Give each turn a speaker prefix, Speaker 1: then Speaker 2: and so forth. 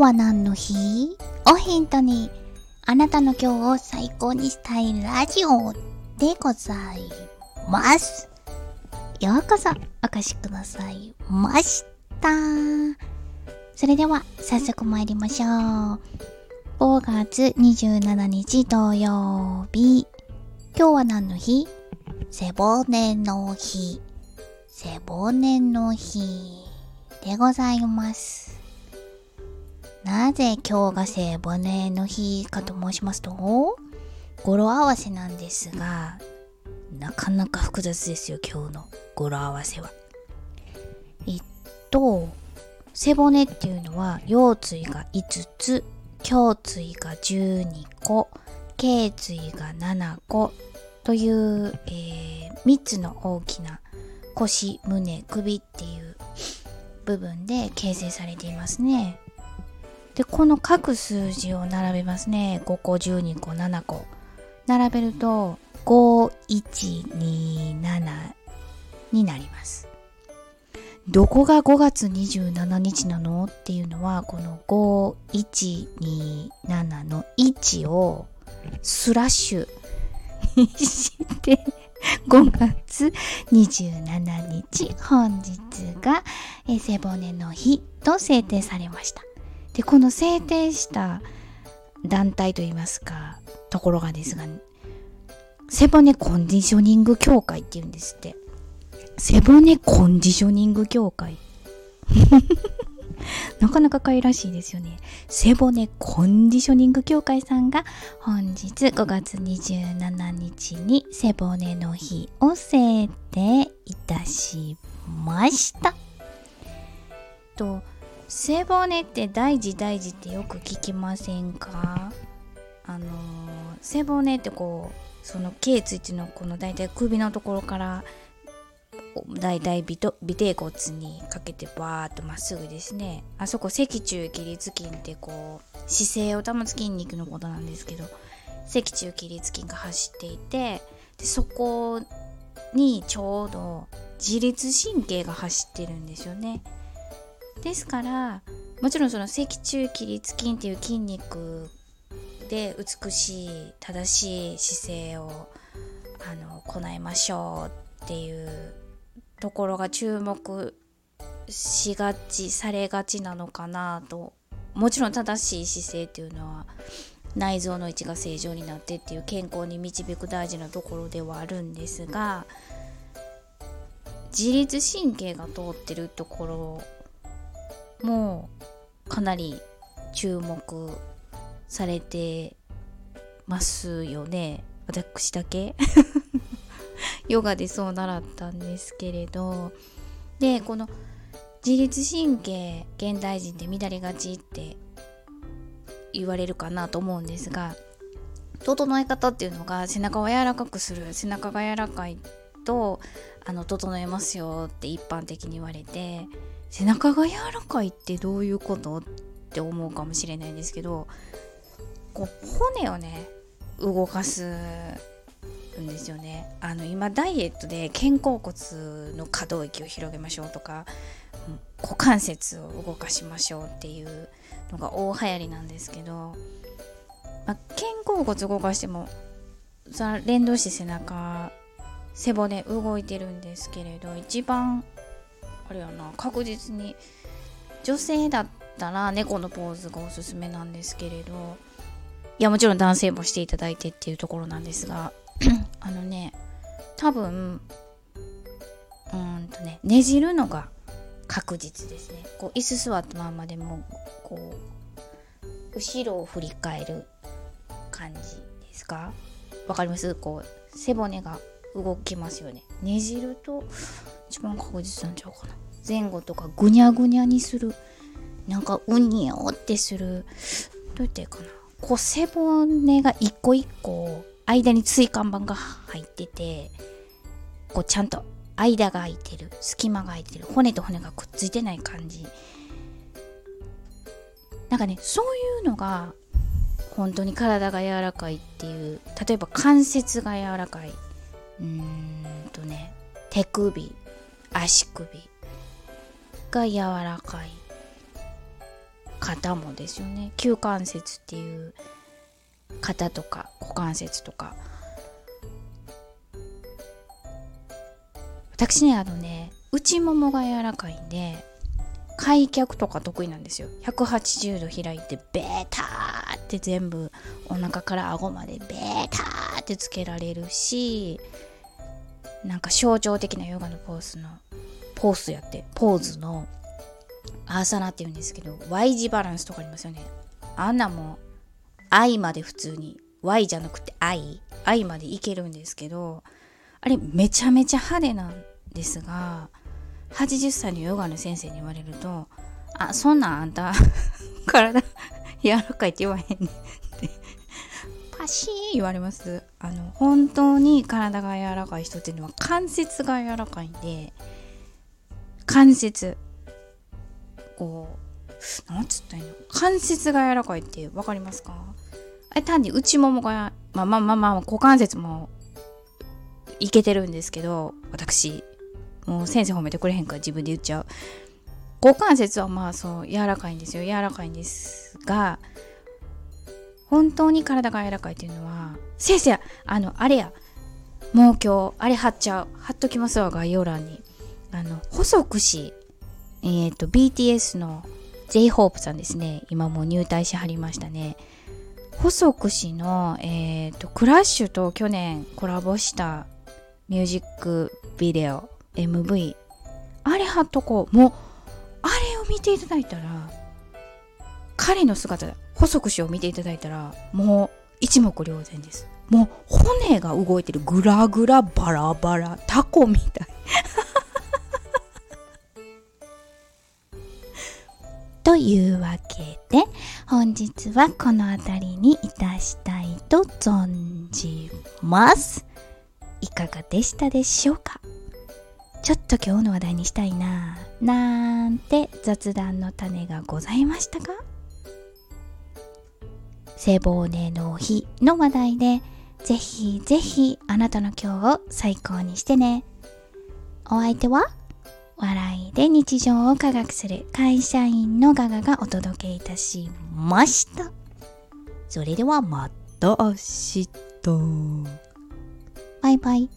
Speaker 1: は何の日？をヒントに、あなたの今日を最高にしたいラジオでございます。ようこそお越しくださいました。それでは早速参りましょう。5月27日土曜日。今日は何の日？背骨の日。背骨の日でございます。なぜ今日が背骨の日かと申しますと、語呂合わせなんですが、なかなか複雑ですよ、今日の語呂合わせは。えっと、背骨っていうのは、腰椎が5つ、胸椎が12個、頸椎が7個という、えー、3つの大きな腰、胸、首っていう部分で形成されていますね。で、この各数字を並べますね。5個、12個、7個。並べると、5127になります。どこが5月27日なのっていうのは、この5127の1をスラッシュに して5月27日、本日が背骨の日と制定されました。で、この制定した団体といいますか、ところがですが、背骨コンディショニング協会って言うんですって。背骨コンディショニング協会。なかなか可愛らしいですよね。背骨コンディショニング協会さんが本日5月27日に背骨の日を制定いたしました。と、背骨って大事大事ってよく聞きませんか？あのー、背骨ってこうその頸椎っていうのこの大体首のところから大体尾てい骨にかけてバーッとまっすぐですね。あそこ脊柱起立筋ってこう姿勢を保つ筋肉のことなんですけど脊柱起立筋が走っていてでそこにちょうど自律神経が走ってるんですよね。ですからもちろんその脊柱起立筋っていう筋肉で美しい正しい姿勢をあの行いましょうっていうところが注目しがちされがちなのかなともちろん正しい姿勢っていうのは内臓の位置が正常になってっていう健康に導く大事なところではあるんですが自律神経が通ってるところもうかなり注目されてますよね。私だけ。ヨガでそう習ったんですけれど。でこの自律神経現代人で乱れがちって言われるかなと思うんですが整え方っていうのが背中を柔らかくする背中が柔らかいとあの整えますよって一般的に言われて背中が柔らかいってどういうことって思うかもしれないんですけどこう骨をね動かすんですよね。あの今ダイエットで肩甲骨の可動域を広げましょうとか股関節を動かしましょうっていうのが大流行りなんですけど、まあ、肩甲骨動かしてもそ連動して背中背骨動いてるんですけれど一番あれやな確実に女性だったら猫のポーズがおすすめなんですけれどいやもちろん男性もしていただいてっていうところなんですが あのね多分うんとねねじるのが確実ですね。こう椅子座ったまんまでもこう後ろを振り返る感じですか？わかります？こう背骨が動きますよね。ねじると一番確実なんちゃうかな。前後とかぐにゃぐにゃにする。なんかうにょってする。どうやってかな。こう背骨が一個一個間に椎間板が入っててこうちゃんと間が空いてる。隙間が空いてる。骨と骨がくっついてない感じ。なんかねそういうのが本当に体が柔らかいっていう。例えば関節が柔らかい。うーんとね手首。足首が柔らかい肩もですよね。旧関節っていう肩とか股関節とか。私ねあのね内ももが柔らかいんで開脚とか得意なんですよ。180度開いてベーターって全部お腹から顎までベーターってつけられるしなんか象徴的なヨガのポーズのポーズやってポーズのアーサナって言うんですけど Y 字バランスとかありますよね。あんなもん I まで普通に Y じゃなくて I I までいけるんですけどあれめちゃめちゃ派手なんですが80歳のヨガの先生に言われると「あそんなんあんた 体柔らかいって言わへんねん」ってパシー言われます。あの本当に体が柔らかい人っていうのは関節が柔らかいんで関節。こうなんつったらいいの？関節が柔らかいって分かりますか？あれ単に内ももがまあまあまあまあ股関節もいけてるんですけど私もう先生褒めてくれへんから自分で言っちゃう。股関節はまあそう柔らかいんですよ。柔らかいんですが本当に体が柔らかいっていうのは先生あのあれやもう今日あれ貼っちゃう貼っときますわ概要欄に。あの細くしえっ、ー、と BTS の J-HOPE さんですね。今もう入隊しはりましたね。細くしの、えーと、とクラッシュと去年コラボしたミュージックビデオ MV あれ貼っとこう。もうあれを見ていただいたら彼の姿細くしを見ていただいたらもう一目瞭然です。もう骨が動いてるグラグラバラバラタコみたい。というわけで本日はこの辺りにいたしたいと存じます。いかがでしたでしょうか？ちょっと今日の話題にしたいななんて雑談の種がございましたか？背骨の日の話題でぜひぜひあなたの今日を最高にしてね。お相手は笑いで日常を科学する会社員のガガがお届けいたしました。それではまた明日。バイバイ。